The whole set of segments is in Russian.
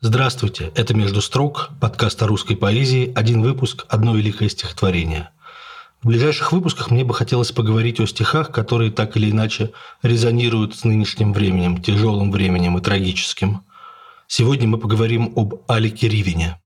Здравствуйте, это «Между строк», подкаст о русской поэзии, один выпуск, одно великое стихотворение. В ближайших выпусках мне бы хотелось поговорить о стихах, которые так или иначе резонируют с нынешним временем, тяжелым временем и трагическим. Сегодня мы поговорим об Алике Ривине.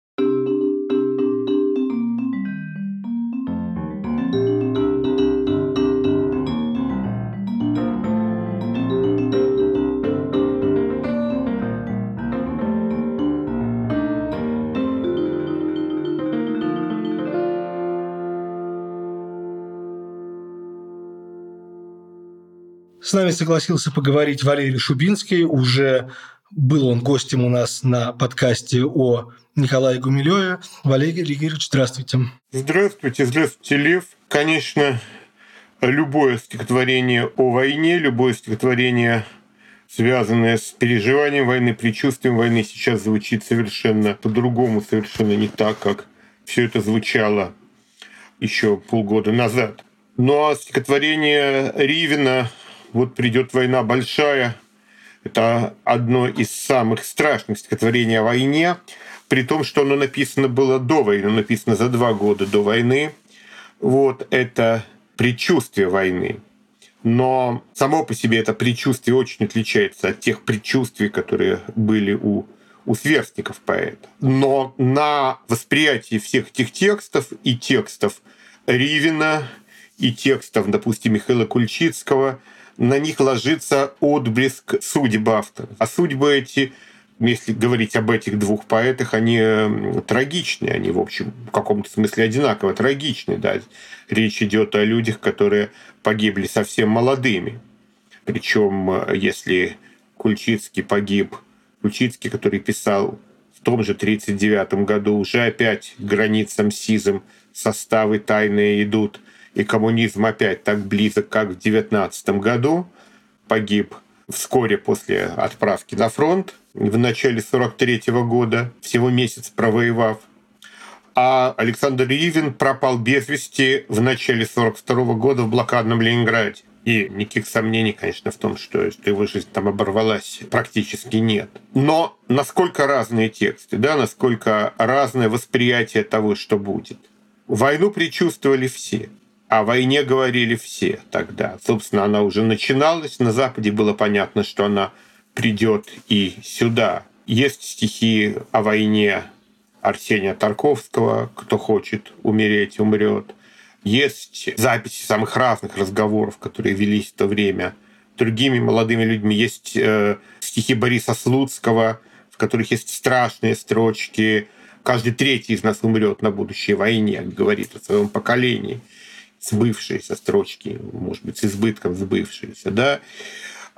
С нами согласился поговорить Валерий Шубинский. Уже был он гостем у нас на подкасте о Николае Гумилеве. Валерий Григорьевич, здравствуйте. Здравствуйте, здравствуйте, Лев. Конечно, любое стихотворение о войне, любое стихотворение, связанное с переживанием войны, предчувствием войны, сейчас звучит совершенно по-другому, совершенно не так, как все это звучало еще полгода назад. Ну а стихотворение Ривина вот придет война большая. Это одно из самых страшных стихотворений о войне, при том, что оно написано было до войны, написано за два года до войны. Вот это предчувствие войны. Но само по себе это предчувствие очень отличается от тех предчувствий, которые были у, у сверстников поэта. Но на восприятии всех этих текстов и текстов Ривина, и текстов, допустим, Михаила Кульчицкого – на них ложится отблеск судеб автора. А судьбы эти если говорить об этих двух поэтах, они трагичны, они, в общем, в каком-то смысле одинаково трагичны. Да? Речь идет о людях, которые погибли совсем молодыми. Причем, если Кульчицкий погиб, Кульчицкий, который писал в том же 1939 году, уже опять границам СИЗом составы тайные идут – и коммунизм опять так близок, как в 19 году, погиб вскоре после отправки на фронт, в начале 43 года, всего месяц провоевав. А Александр Ривин пропал без вести в начале 42 года в блокадном Ленинграде. И никаких сомнений, конечно, в том, что, что его жизнь там оборвалась, практически нет. Но насколько разные тексты, да, насколько разное восприятие того, что будет. Войну предчувствовали все. О войне говорили все тогда. Собственно, она уже начиналась. На Западе было понятно, что она придет и сюда. Есть стихи о войне Арсения Тарковского «Кто хочет умереть, умрет». Есть записи самых разных разговоров, которые велись в то время другими молодыми людьми. Есть э, стихи Бориса Слуцкого, в которых есть страшные строчки. Каждый третий из нас умрет на будущей войне, говорит о своем поколении сбывшиеся строчки, может быть, с избытком сбывшиеся, да.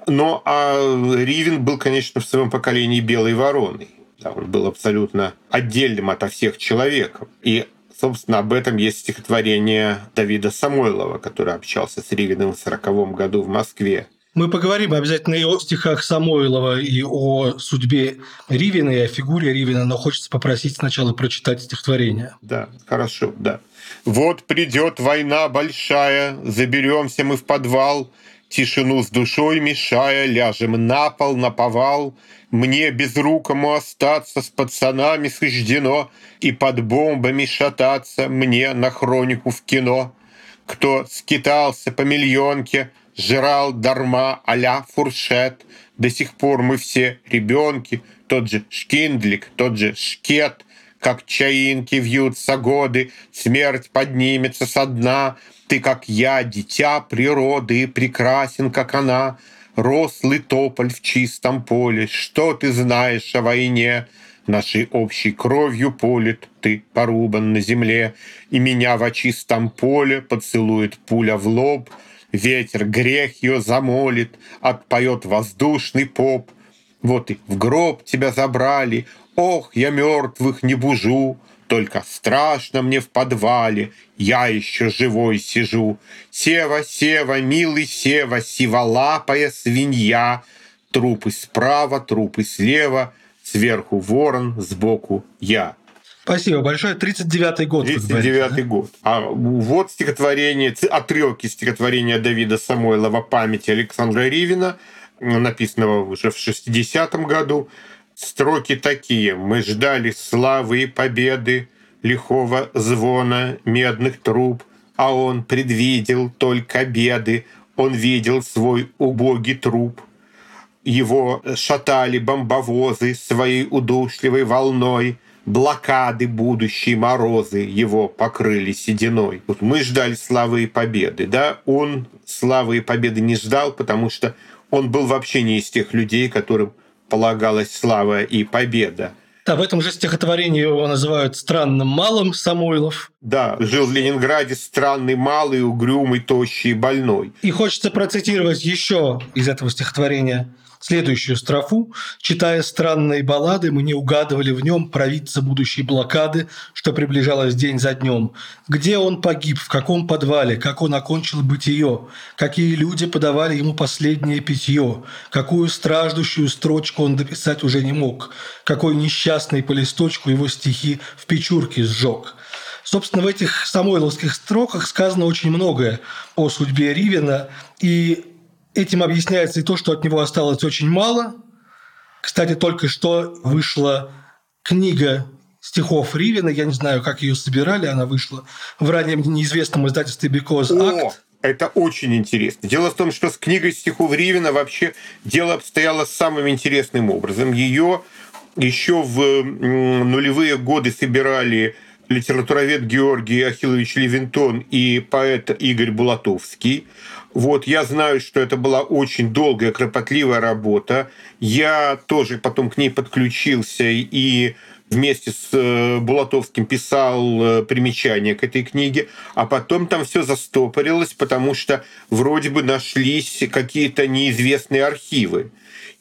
Но а Ривен был, конечно, в своем поколении белой вороной. Да, он был абсолютно отдельным ото всех человеком. И Собственно, об этом есть стихотворение Давида Самойлова, который общался с Ривиным в 1940 году в Москве. Мы поговорим обязательно и о стихах Самойлова, и о судьбе Ривина, и о фигуре Ривина, но хочется попросить сначала прочитать стихотворение. Да, хорошо, да. Вот придет война большая, заберемся мы в подвал, Тишину с душой мешая, ляжем на пол, на повал. Мне безрукому остаться с пацанами суждено И под бомбами шататься мне на хронику в кино. Кто скитался по миллионке — жрал дарма а фуршет. До сих пор мы все ребенки, тот же Шкиндлик, тот же Шкет, как чаинки вьются годы, смерть поднимется со дна. Ты, как я, дитя природы, прекрасен, как она. Рослый тополь в чистом поле, что ты знаешь о войне? Нашей общей кровью полит ты порубан на земле, И меня в чистом поле поцелует пуля в лоб — Ветер грех ее замолит, отпоет воздушный поп. Вот и в гроб тебя забрали, ох, я мертвых не бужу, только страшно мне в подвале, я еще живой сижу. Сева, Сева, милый Сева, сиволапая свинья, трупы справа, трупы слева, сверху ворон, сбоку я. Спасибо большое. 39-й год. 39-й год. А вот стихотворение, отрывки стихотворения Давида Самойлова «Память Александра Ривина», написанного уже в 60-м году. Строки такие. «Мы ждали славы и победы, лихого звона медных труб, а он предвидел только беды, он видел свой убогий труп. Его шатали бомбовозы своей удушливой волной, блокады будущие морозы его покрыли сединой. Вот мы ждали славы и победы, да? Он славы и победы не ждал, потому что он был вообще не из тех людей, которым полагалась слава и победа. Да, в этом же стихотворении его называют странным малым Самойлов. Да, жил в Ленинграде странный, малый, угрюмый, тощий, больной. И хочется процитировать еще из этого стихотворения следующую строфу. «Читая странные баллады, мы не угадывали в нем провидца будущей блокады, что приближалось день за днем. Где он погиб, в каком подвале, как он окончил бытие, какие люди подавали ему последнее питье, какую страждущую строчку он дописать уже не мог, какой несчастный по листочку его стихи в печурке сжег». Собственно, в этих самойловских строках сказано очень многое о судьбе Ривина, и Этим объясняется и то, что от него осталось очень мало. Кстати, только что вышла книга стихов Ривина. Я не знаю, как ее собирали. Она вышла в раннем неизвестном издательстве Because Act. О, это очень интересно. Дело в том, что с книгой стихов Ривина вообще дело обстояло самым интересным образом. Ее еще в нулевые годы собирали литературовед Георгий Ахилович Левинтон и поэт Игорь Булатовский. Вот, я знаю, что это была очень долгая, кропотливая работа. Я тоже потом к ней подключился и вместе с э, Булатовским писал э, примечания к этой книге, а потом там все застопорилось, потому что вроде бы нашлись какие-то неизвестные архивы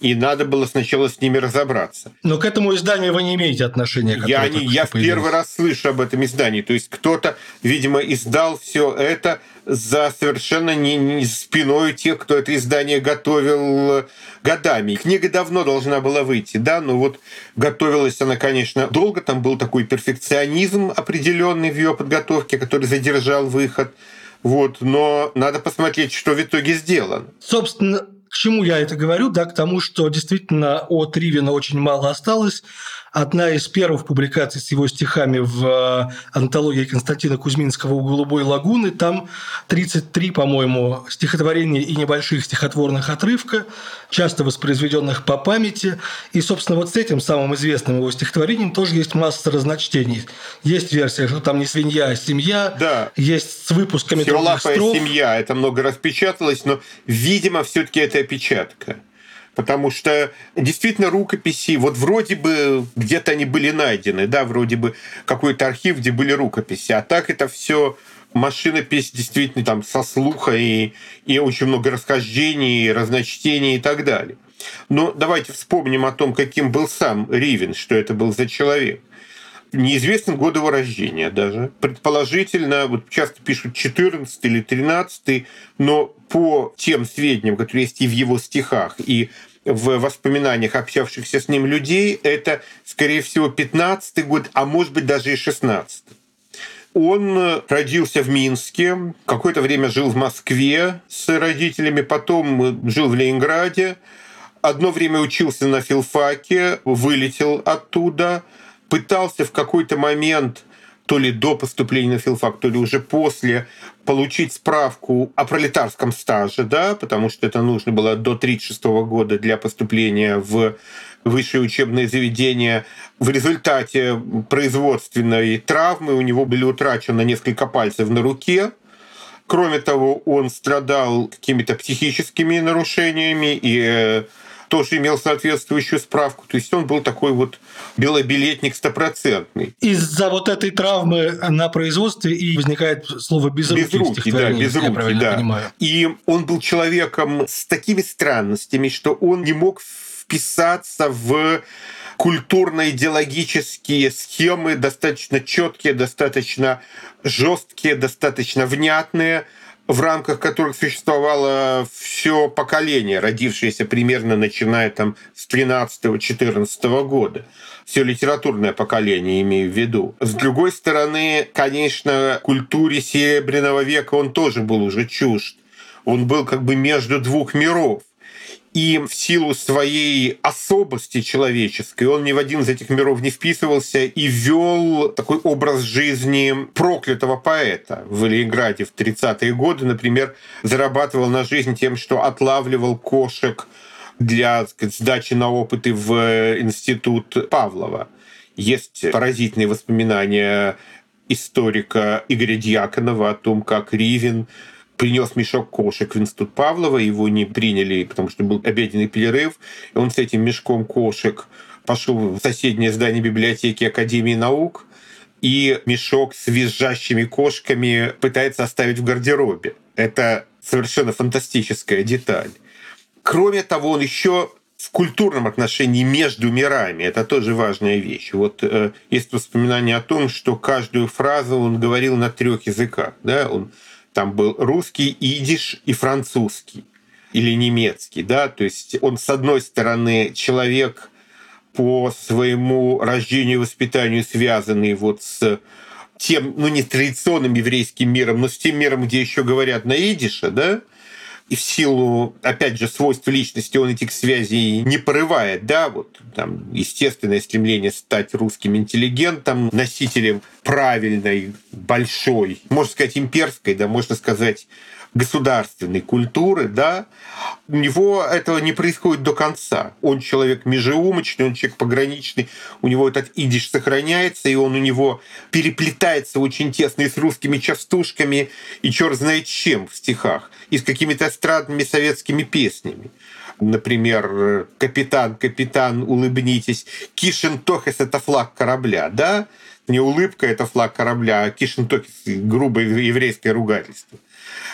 и надо было сначала с ними разобраться. Но к этому изданию вы не имеете отношения? Я, не, я в первый раз слышу об этом издании. То есть кто-то, видимо, издал все это за совершенно не, не спиной тех, кто это издание готовил э, годами. Книга давно должна была выйти, да, но вот готовилась она, конечно, долго. Там был такой перфекционизм определенный в ее подготовке, который задержал выход. Вот, но надо посмотреть, что в итоге сделано. Собственно, к чему я это говорю? Да, к тому, что действительно от Ривина очень мало осталось. Одна из первых публикаций с его стихами в э, антологии Константина Кузьминского «У голубой лагуны». Там 33, по-моему, стихотворения и небольших стихотворных отрывка, часто воспроизведенных по памяти. И, собственно, вот с этим самым известным его стихотворением тоже есть масса разночтений. Есть версия, что там не свинья, а семья. Да. Есть с выпусками других строф. семья. Это много распечаталось, но, видимо, все таки это опечатка потому что действительно рукописи, вот вроде бы где-то они были найдены, да, вроде бы какой-то архив, где были рукописи, а так это все машинопись действительно там со слуха и, и очень много расхождений, разночтений и так далее. Но давайте вспомним о том, каким был сам Ривен, что это был за человек. Неизвестен год его рождения даже. Предположительно, вот часто пишут 14 или 13, но по тем сведениям, которые есть и в его стихах, и в воспоминаниях общавшихся с ним людей, это, скорее всего, 15 год, а может быть даже и 16 он родился в Минске, какое-то время жил в Москве с родителями, потом жил в Ленинграде, одно время учился на филфаке, вылетел оттуда, пытался в какой-то момент то ли до поступления на филфак, то ли уже после, получить справку о пролетарском стаже, да, потому что это нужно было до 1936 года для поступления в высшее учебное заведение. В результате производственной травмы у него были утрачены несколько пальцев на руке. Кроме того, он страдал какими-то психическими нарушениями и э, тоже имел соответствующую справку. То есть он был такой вот белобилетник стопроцентный. Из-за вот этой травмы на производстве и возникает слово безрукий. Безрукий, да, безрукий, да. Понимаю. И он был человеком с такими странностями, что он не мог вписаться в культурно-идеологические схемы достаточно четкие, достаточно жесткие, достаточно внятные – в рамках которых существовало все поколение, родившееся примерно начиная там с 13-14 года. Все литературное поколение, имею в виду. С другой стороны, конечно, культуре Серебряного века он тоже был уже чужд. Он был как бы между двух миров. И в силу своей особости человеческой он ни в один из этих миров не вписывался и вел такой образ жизни проклятого поэта. В Ленинграде в 30-е годы, например, зарабатывал на жизнь тем, что отлавливал кошек для сказать, сдачи на опыты в институт Павлова. Есть поразительные воспоминания историка Игоря Дьяконова о том, как Ривин принес мешок кошек в институт Павлова, его не приняли, потому что был обеденный перерыв, и он с этим мешком кошек пошел в соседнее здание библиотеки Академии наук, и мешок с визжащими кошками пытается оставить в гардеробе. Это совершенно фантастическая деталь. Кроме того, он еще в культурном отношении между мирами. Это тоже важная вещь. Вот э, есть воспоминания о том, что каждую фразу он говорил на трех языках. Да? Он там был русский, идиш и французский или немецкий, да, то есть он с одной стороны человек по своему рождению и воспитанию связанный вот с тем, ну не традиционным еврейским миром, но с тем миром, где еще говорят на идише, да, и в силу, опять же, свойств личности он этих связей не порывает, да, вот там естественное стремление стать русским интеллигентом, носителем правильной, большой, можно сказать, имперской, да, можно сказать, государственной культуры, да, у него этого не происходит до конца. Он человек межеумочный, он человек пограничный, у него этот идиш сохраняется, и он у него переплетается очень тесно и с русскими частушками, и черт знает чем в стихах, и с какими-то эстрадными советскими песнями. Например, «Капитан, капитан, улыбнитесь», «Кишин Тохес» — это флаг корабля, да? Не улыбка — это флаг корабля, а «Кишин Тохес» — грубое еврейское ругательство.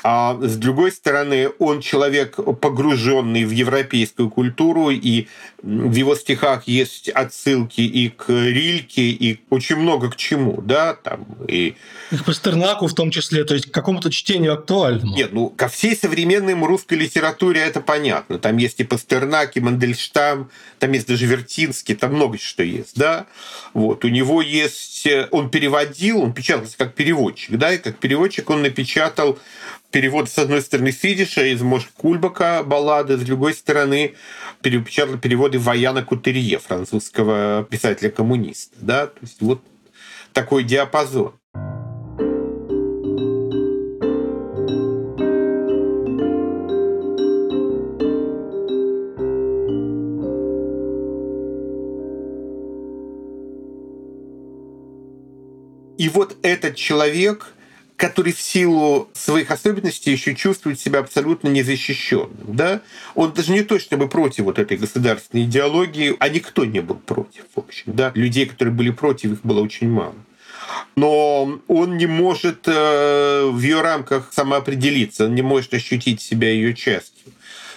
А с другой стороны, он человек погруженный в европейскую культуру, и в его стихах есть отсылки и к Рильке, и очень много к чему, да, там, и... И к Пастернаку в том числе, то есть к какому-то чтению актуальному. Нет, ну, ко всей современной русской литературе это понятно. Там есть и Пастернак, и Мандельштам, там есть даже Вертинский, там много что есть, да. Вот, у него есть... Он переводил, он печатался как переводчик, да, и как переводчик он напечатал перевод, с одной стороны, Фидиша из Мош Кульбака баллады, с другой стороны, перепечатал переводы Ваяна Кутерье, французского писателя-коммуниста. Да? То есть вот такой диапазон. И вот этот человек – который в силу своих особенностей еще чувствует себя абсолютно незащищенным. Да? Он даже не то чтобы против вот этой государственной идеологии, а никто не был против, в общем. Да? Людей, которые были против, их было очень мало. Но он не может э, в ее рамках самоопределиться, он не может ощутить себя ее частью.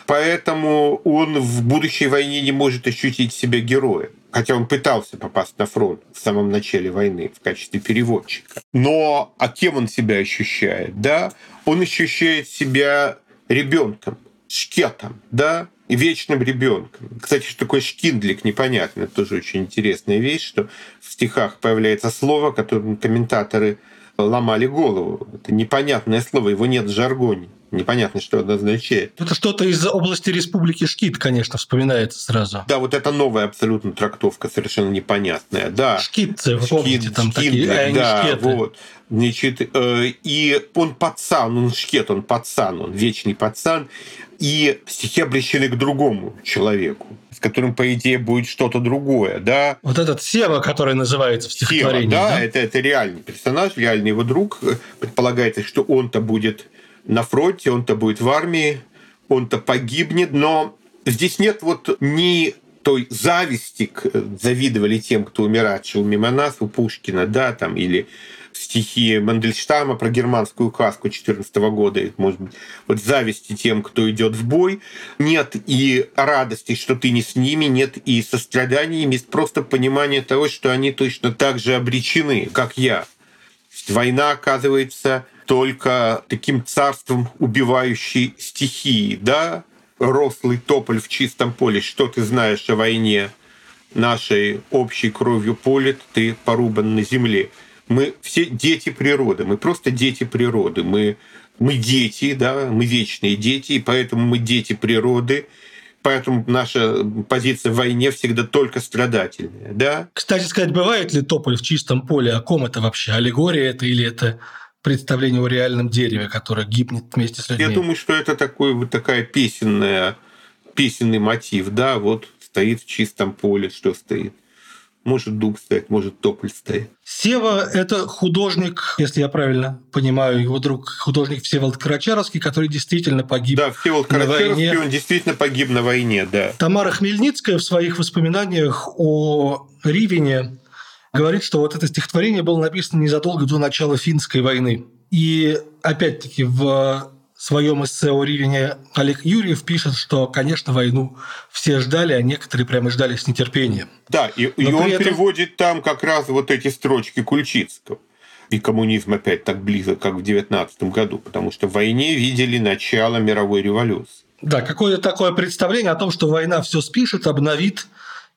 Поэтому он в будущей войне не может ощутить себя героем хотя он пытался попасть на фронт в самом начале войны в качестве переводчика. Но а кем он себя ощущает? Да? Он ощущает себя ребенком, шкетом, да, и вечным ребенком. Кстати, что такое шкиндлик, непонятно. Это тоже очень интересная вещь, что в стихах появляется слово, которым комментаторы ломали голову. Это непонятное слово, его нет в жаргоне непонятно, что это означает. Это что-то из области Республики Шкит, конечно, вспоминается сразу. Да, вот это новая абсолютно трактовка, совершенно непонятная. Да. Шкитцы, вы помните, там шкит, такие, а, да, шкеты. вот. Значит, э, и он пацан, он шкет, он пацан, он вечный пацан, и стихи обращены к другому человеку, с которым, по идее, будет что-то другое, да. Вот этот Сева, который называется в стихотворении. Сева, да, да? Это, это реальный персонаж, реальный его друг. Предполагается, что он-то будет на фронте, он-то будет в армии, он-то погибнет, но здесь нет вот ни той зависти, завидовали тем, кто умирачил мимо нас, у Пушкина, да, там, или стихи Мандельштама про германскую каску 14 года, может быть, вот зависти тем, кто идет в бой, нет и радости, что ты не с ними, нет и сострадания, есть просто понимание того, что они точно так же обречены, как я. Война, оказывается, только таким царством убивающей стихии, да? Рослый тополь в чистом поле, что ты знаешь о войне нашей общей кровью полет, ты порубан на земле. Мы все дети природы, мы просто дети природы, мы, мы дети, да, мы вечные дети, и поэтому мы дети природы, Поэтому наша позиция в войне всегда только страдательная. Да? Кстати сказать, бывает ли тополь в чистом поле? О ком это вообще? Аллегория это или это представление о реальном дереве, которое гибнет вместе с людьми? Я думаю, что это такой, вот такая песенная, песенный мотив. Да, вот стоит в чистом поле, что стоит. Может дуб стоит, может тополь стоит. Сева – это художник, если я правильно понимаю, его друг художник Всеволод Карачаровский, который действительно погиб Да, Всеволод Карачаровский, войне. он действительно погиб на войне, да. Тамара Хмельницкая в своих воспоминаниях о Ривине говорит, что вот это стихотворение было написано незадолго до начала финской войны. И опять-таки в своем эссе о Ривине Олег Юрьев пишет, что, конечно, войну все ждали, а некоторые прямо ждали с нетерпением. Да, и, и он этом... переводит там как раз вот эти строчки Кульчицкого. И коммунизм опять так близок, как в 19 году, потому что в войне видели начало мировой революции. Да, какое-то такое представление о том, что война все спишет, обновит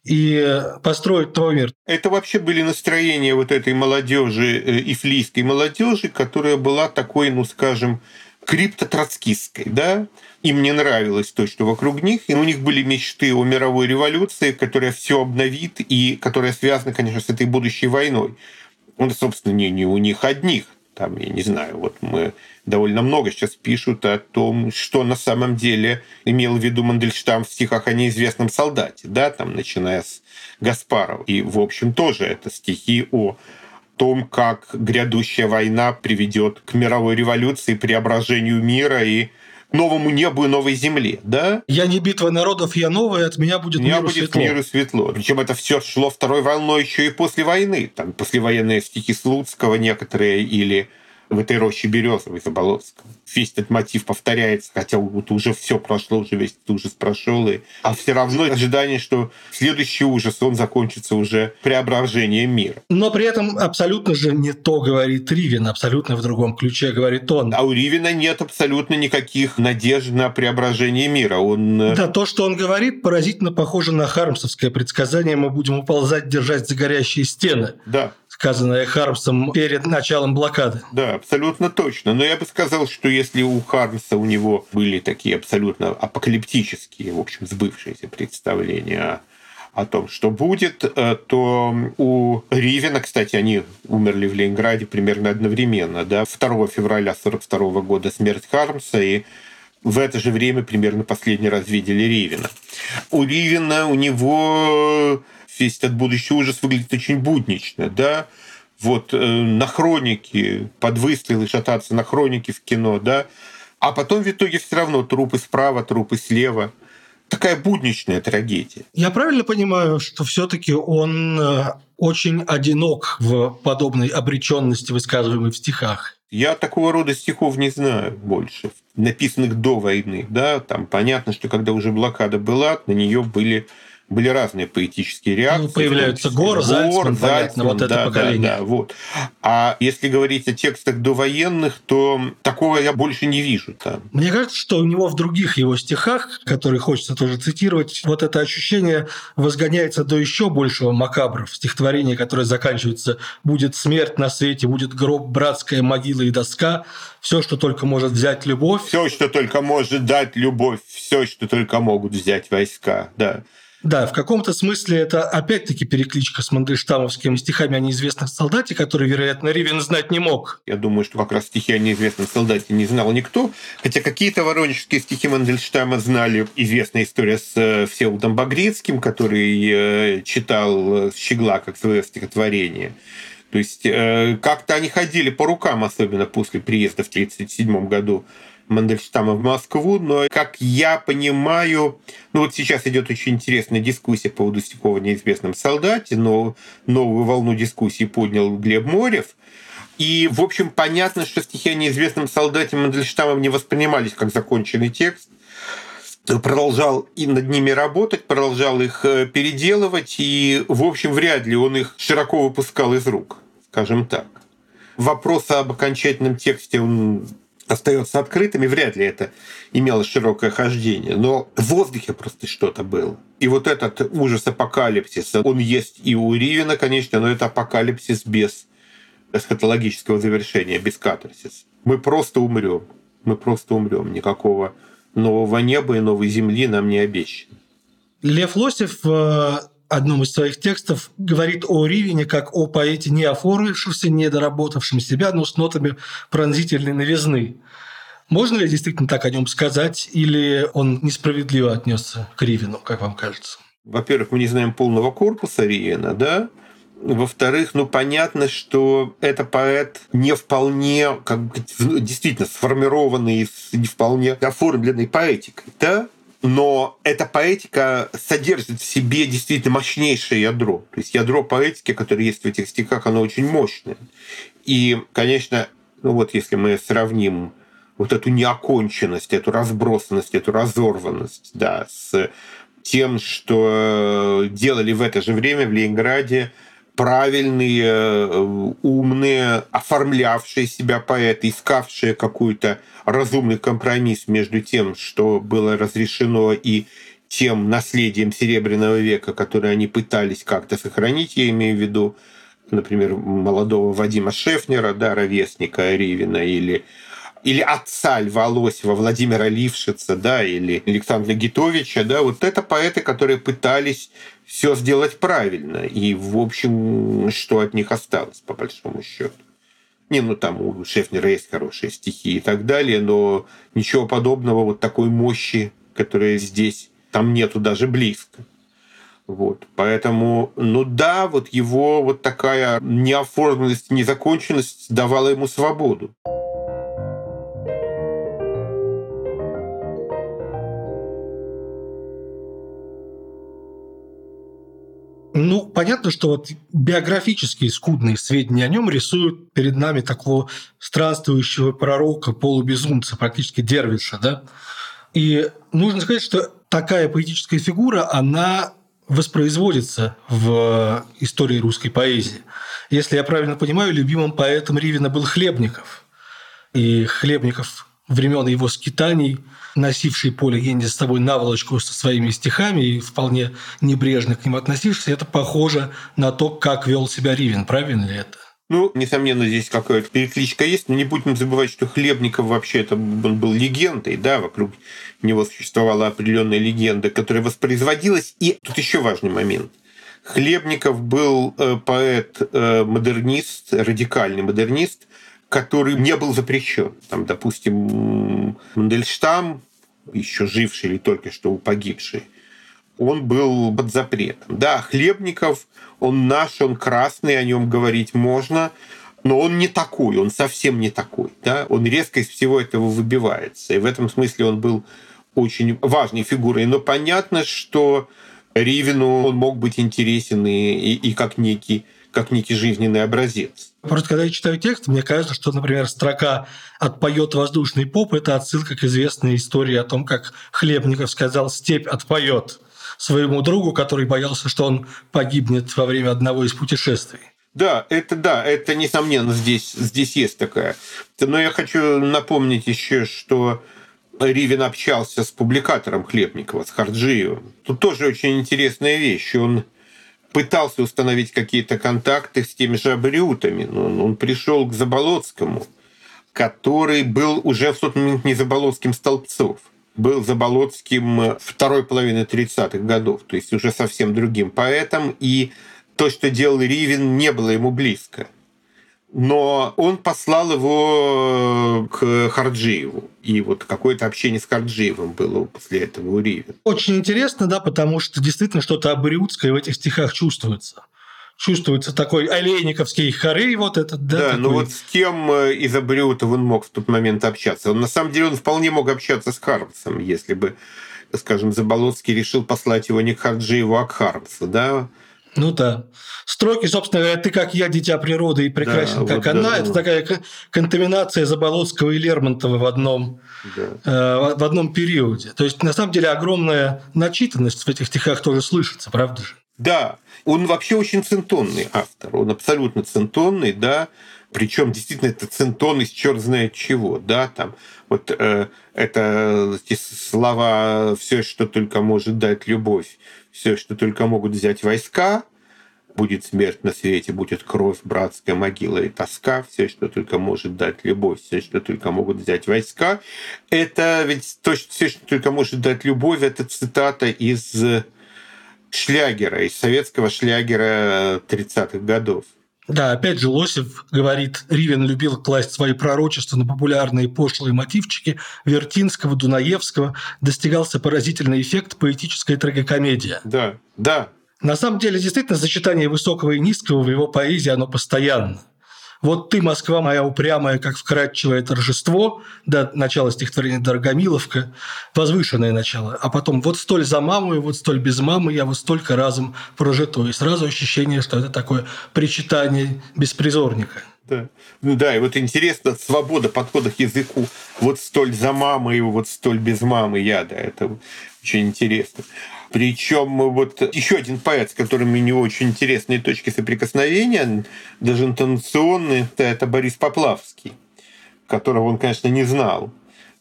и построит новый мир. Это вообще были настроения вот этой молодежи, э, ифлийской молодежи, которая была такой, ну скажем, криптотроцкистской, да, им не нравилось то, что вокруг них, и у них были мечты о мировой революции, которая все обновит и которая связана, конечно, с этой будущей войной. Он, собственно, не, не у них одних. Там, я не знаю, вот мы довольно много сейчас пишут о том, что на самом деле имел в виду Мандельштам в стихах о неизвестном солдате, да, там, начиная с Гаспарова. И, в общем, тоже это стихи о том, как грядущая война приведет к мировой революции, преображению мира и новому небу и новой земле, да? Я не битва народов, я новая, от меня будет меня миру будет светло. миру светло. Причем это все шло второй волной еще и после войны. Там послевоенные стихи Слуцкого некоторые или в этой роще березовой Заболоцком. Весь этот мотив повторяется, хотя вот уже все прошло, уже весь этот ужас прошел. И... А все равно ожидание, что следующий ужас, он закончится уже преображением мира. Но при этом абсолютно же не то говорит Ривин, абсолютно в другом ключе говорит он. А у Ривина нет абсолютно никаких надежд на преображение мира. Он... Э, да, то, что он говорит, поразительно похоже на хармсовское предсказание «мы будем уползать, держать за горящие стены». Да сказанное Хармсом перед началом блокады. Да, абсолютно точно. Но я бы сказал, что если у Хармса у него были такие абсолютно апокалиптические, в общем, сбывшиеся представления о том, что будет, э, то у Ривина, кстати, они умерли в Ленинграде примерно одновременно, да, 2 февраля 1942 года смерть Хармса, и в это же время примерно последний раз видели Ривина. У Ривина, у него весь этот будущий ужас выглядит очень буднично, да, вот э, на хронике, под выстрелы шататься на хронике в кино, да, а потом в итоге все равно трупы справа, трупы слева. Такая будничная трагедия. Я правильно понимаю, что все-таки он э, очень одинок в подобной обреченности, высказываемой в стихах? Я такого рода стихов не знаю больше, написанных до войны. Да? Там понятно, что когда уже блокада была, на нее были были разные поэтические реакции. Ну, появляются Гор, Зальцман, понятно, вот это да, поколение. Да, да, вот. А если говорить о текстах довоенных, то такого я больше не вижу там. Мне кажется, что у него в других его стихах, которые хочется тоже цитировать, вот это ощущение возгоняется до еще большего макабра в стихотворении, которое заканчивается «Будет смерть на свете, будет гроб, братская могила и доска, все, что только может взять любовь». Все, что только может дать любовь, все, что только могут взять войска, да. Да, в каком-то смысле это опять-таки перекличка с мандельштамовскими стихами о неизвестном солдате, который, вероятно, Ривен знать не мог. Я думаю, что как раз стихи о неизвестном солдате не знал никто, хотя какие-то воронежские стихи Мандельштама знали. Известная история с э, Всеволодом Багрицким, который э, читал «Щегла» как свое стихотворение. То есть как-то они ходили по рукам, особенно после приезда в 1937 году Мандельштама в Москву, но, как я понимаю, ну вот сейчас идет очень интересная дискуссия по поводу Стекова неизвестном солдате, но новую волну дискуссии поднял Глеб Морев. И, в общем, понятно, что стихи о неизвестном солдате Мандельштамом не воспринимались как законченный текст. Продолжал и над ними работать, продолжал их э, переделывать, и, в общем, вряд ли он их широко выпускал из рук, скажем так. Вопрос об окончательном тексте он остается открытым, и вряд ли это имело широкое хождение. Но в воздухе просто что-то было. И вот этот ужас апокалипсиса, он есть и у Ривина, конечно, но это апокалипсис без эсхатологического завершения, без катарсиса. Мы просто умрем. Мы просто умрем. Никакого нового неба и новой земли нам не обещано. Лев Лосев в одном из своих текстов говорит о Ривине как о поэте не оформившемся, не доработавшем себя, но с нотами пронзительной новизны. Можно ли действительно так о нем сказать, или он несправедливо отнесся к Ривину, как вам кажется? Во-первых, мы не знаем полного корпуса Ривина, да? Во-вторых, ну понятно, что это поэт не вполне, как действительно сформированный, не вполне оформленной поэтикой, да? Но эта поэтика содержит в себе действительно мощнейшее ядро. То есть ядро поэтики, которое есть в этих стихах, оно очень мощное. И, конечно, ну вот если мы сравним вот эту неоконченность, эту разбросанность, эту разорванность, да, с тем, что делали в это же время в Ленинграде правильные, э, умные, оформлявшие себя поэты, искавшие какой-то разумный компромисс между тем, что было разрешено, и тем наследием Серебряного века, которое они пытались как-то сохранить, я имею в виду, например, молодого Вадима Шефнера, да, ровесника Ривина, или или отца Льва Лосева, Владимира Лившица, да, или Александра Гитовича, да, вот это поэты, которые пытались все сделать правильно. И, в общем, что от них осталось, по большому счету. Не, ну там у Шефнера есть хорошие стихи и так далее, но ничего подобного, вот такой мощи, которая здесь, там нету даже близко. Вот. Поэтому, ну да, вот его вот такая неоформленность, незаконченность давала ему свободу. Ну, понятно, что вот биографические скудные сведения о нем рисуют перед нами такого странствующего пророка, полубезумца, практически дервиша, да? И нужно сказать, что такая поэтическая фигура, она воспроизводится в истории русской поэзии. Если я правильно понимаю, любимым поэтом Ривина был Хлебников. И Хлебников времен его скитаний – носивший по легенде с собой наволочку со своими стихами и вполне небрежно к ним относившийся, это похоже на то, как вел себя Ривен. Правильно ли это? Ну, несомненно, здесь какая-то перекличка есть, но не будем забывать, что Хлебников вообще это он был легендой, да, вокруг него существовала определенная легенда, которая воспроизводилась. И тут еще важный момент. Хлебников был э, поэт-модернист, э, радикальный модернист, который не был запрещен. Там, допустим, Мандельштам, еще живший или только что погибший, он был под запретом. Да, Хлебников, он наш, он красный, о нем говорить можно, но он не такой, он совсем не такой. Да? Он резко из всего этого выбивается. И в этом смысле он был очень важной фигурой. Но понятно, что Ривину он мог быть интересен и, и, и как некий как некий жизненный образец. Просто когда я читаю текст, мне кажется, что, например, строка «отпоет воздушный поп» — это отсылка к известной истории о том, как Хлебников сказал «степь отпоет» своему другу, который боялся, что он погибнет во время одного из путешествий. Да, это да, это несомненно здесь, здесь есть такая. Но я хочу напомнить еще, что Ривин общался с публикатором Хлебникова, с Харджиевым. Тут тоже очень интересная вещь. Он пытался установить какие-то контакты с теми же абориутами. Но он пришел к Заболоцкому, который был уже в тот момент не Заболоцким Столбцов, был Заболоцким второй половины 30-х годов, то есть уже совсем другим поэтом, и то, что делал Ривин, не было ему близко но он послал его к Харджиеву. И вот какое-то общение с Харджиевым было после этого у Ривина. Очень интересно, да, потому что действительно что-то абориутское в этих стихах чувствуется чувствуется такой олейниковский хорей вот этот, да? Да, такой... ну вот с кем э, из абориутов он мог в тот момент общаться? Он, на самом деле он вполне мог общаться с Хармсом, если бы, скажем, Заболоцкий решил послать его не к Харджиеву, а к Хармсу, да? Ну да. Строки, собственно говоря, ты как я, дитя природы, и прекрасен, да, как вот, она. Да, это да. такая контаминация Заболоцкого и Лермонтова в одном, да. э, в одном периоде. То есть, на самом деле, огромная начитанность в этих стихах тоже слышится, правда же? Да, он вообще очень центонный автор, он абсолютно центонный, да, причем действительно это центон из черт знает чего, да, там вот э, это эти слова «все, что только может дать любовь», «все, что только могут взять войска», будет смерть на свете, будет кровь, братская могила и тоска, все, что только может дать любовь, все, что только могут взять войска. Это ведь то, что все, что только может дать любовь, это цитата из шлягера, из советского шлягера 30-х годов. Да, опять же, Лосев говорит, Ривен любил класть свои пророчества на популярные пошлые мотивчики Вертинского, Дунаевского. Достигался поразительный эффект поэтической трагикомедия. Да, да. На самом деле, действительно, сочетание высокого и низкого в его поэзии, оно постоянно. Вот ты, Москва моя упрямая, как вкрадчивое торжество, да, начало стихотворения Дорогомиловка, возвышенное начало, а потом вот столь за маму и вот столь без мамы я вот столько разом прожито. И сразу ощущение, что это такое причитание беспризорника. Да. Ну да, и вот интересно, свобода подхода к языку. Вот столь за мамой, вот столь без мамы я, да, это очень интересно. Причем вот еще один поэт, с которым у него очень интересные точки соприкосновения, даже интонационные, это Борис Поплавский, которого он, конечно, не знал.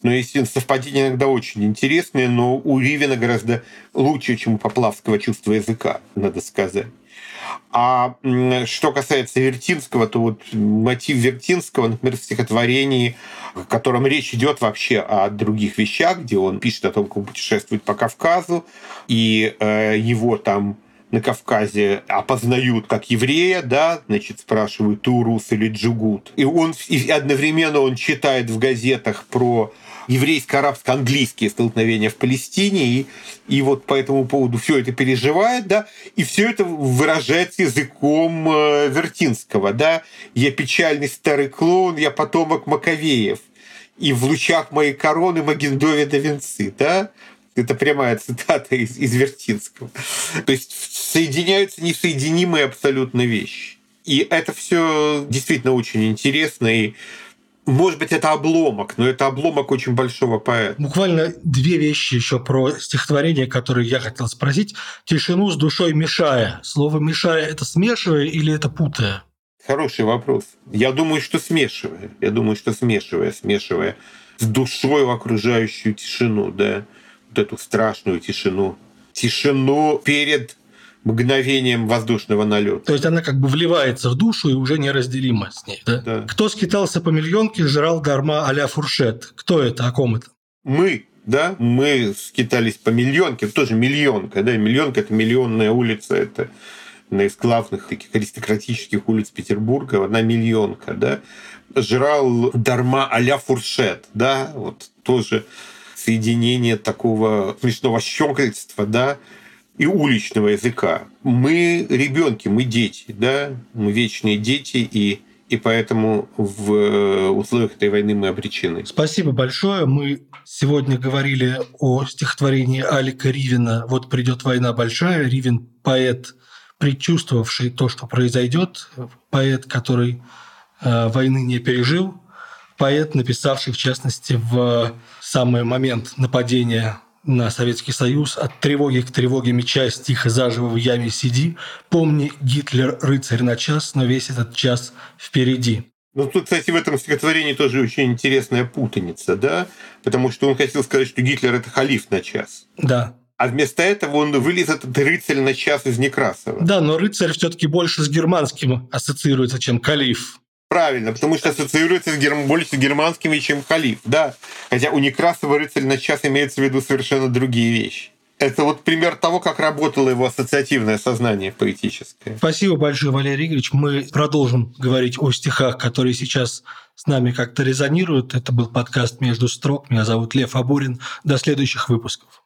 Но если совпадения иногда очень интересные, но у Ривина гораздо лучше, чем у Поплавского чувство языка, надо сказать. А что касается Вертинского, то вот мотив Вертинского, например, в стихотворении, в котором речь идет вообще о других вещах, где он пишет о том, как он путешествует по Кавказу, и э, его там на Кавказе опознают как еврея, да, значит, спрашивают, ты урус или джугут. И он и одновременно он читает в газетах про еврейско-арабско-английские столкновения в Палестине, и, и вот по этому поводу все это переживает, да, и все это выражается языком э, Вертинского, да, «Я печальный старый клоун, я потомок Маковеев, и в лучах моей короны Магендове до венцы», да, это прямая цитата из, из Вертинского. То есть соединяются несоединимые абсолютно вещи. И это все действительно очень интересно. И может быть, это обломок, но это обломок очень большого поэта. Буквально две вещи еще про стихотворение, которые я хотел спросить. «Тишину с душой мешая». Слово «мешая» – это смешивая или это путая? Хороший вопрос. Я думаю, что смешивая. Я думаю, что смешивая, смешивая с душой в окружающую тишину, да, вот эту страшную тишину. Тишину перед мгновением воздушного налета. То есть она как бы вливается в душу и уже неразделима с ней, да? Да. Кто скитался по миллионке, жрал дарма а фуршет? Кто это? О ком это? Мы, да, мы скитались по миллионке, тоже миллионка, да, миллионка – это миллионная улица, это одна из главных таких аристократических улиц Петербурга, одна миллионка, да, жрал дарма а фуршет, да, вот тоже соединение такого смешного щекольства, да, и уличного языка. Мы ребенки, мы дети, да, мы вечные дети, и, и поэтому в условиях этой войны мы обречены. Спасибо большое. Мы сегодня говорили о стихотворении Алика Ривина «Вот придет война большая». Ривин – поэт, предчувствовавший то, что произойдет, поэт, который э, войны не пережил, поэт, написавший, в частности, в самый момент нападения на Советский Союз «От тревоги к тревоге меча тихо заживо в яме сиди, помни, Гитлер рыцарь на час, но весь этот час впереди». Ну, тут, кстати, в этом стихотворении тоже очень интересная путаница, да? Потому что он хотел сказать, что Гитлер – это халиф на час. Да. А вместо этого он вылез этот рыцарь на час из Некрасова. Да, но рыцарь все таки больше с германским ассоциируется, чем калиф. Правильно, потому что ассоциируется с герм... больше с германскими, чем халиф, да. Хотя у Некрасова рыцарь на час имеется в виду совершенно другие вещи. Это вот пример того, как работало его ассоциативное сознание поэтическое. Спасибо большое, Валерий Игоревич. Мы продолжим говорить о стихах, которые сейчас с нами как-то резонируют. Это был подкаст «Между строк». Меня зовут Лев Абурин. До следующих выпусков.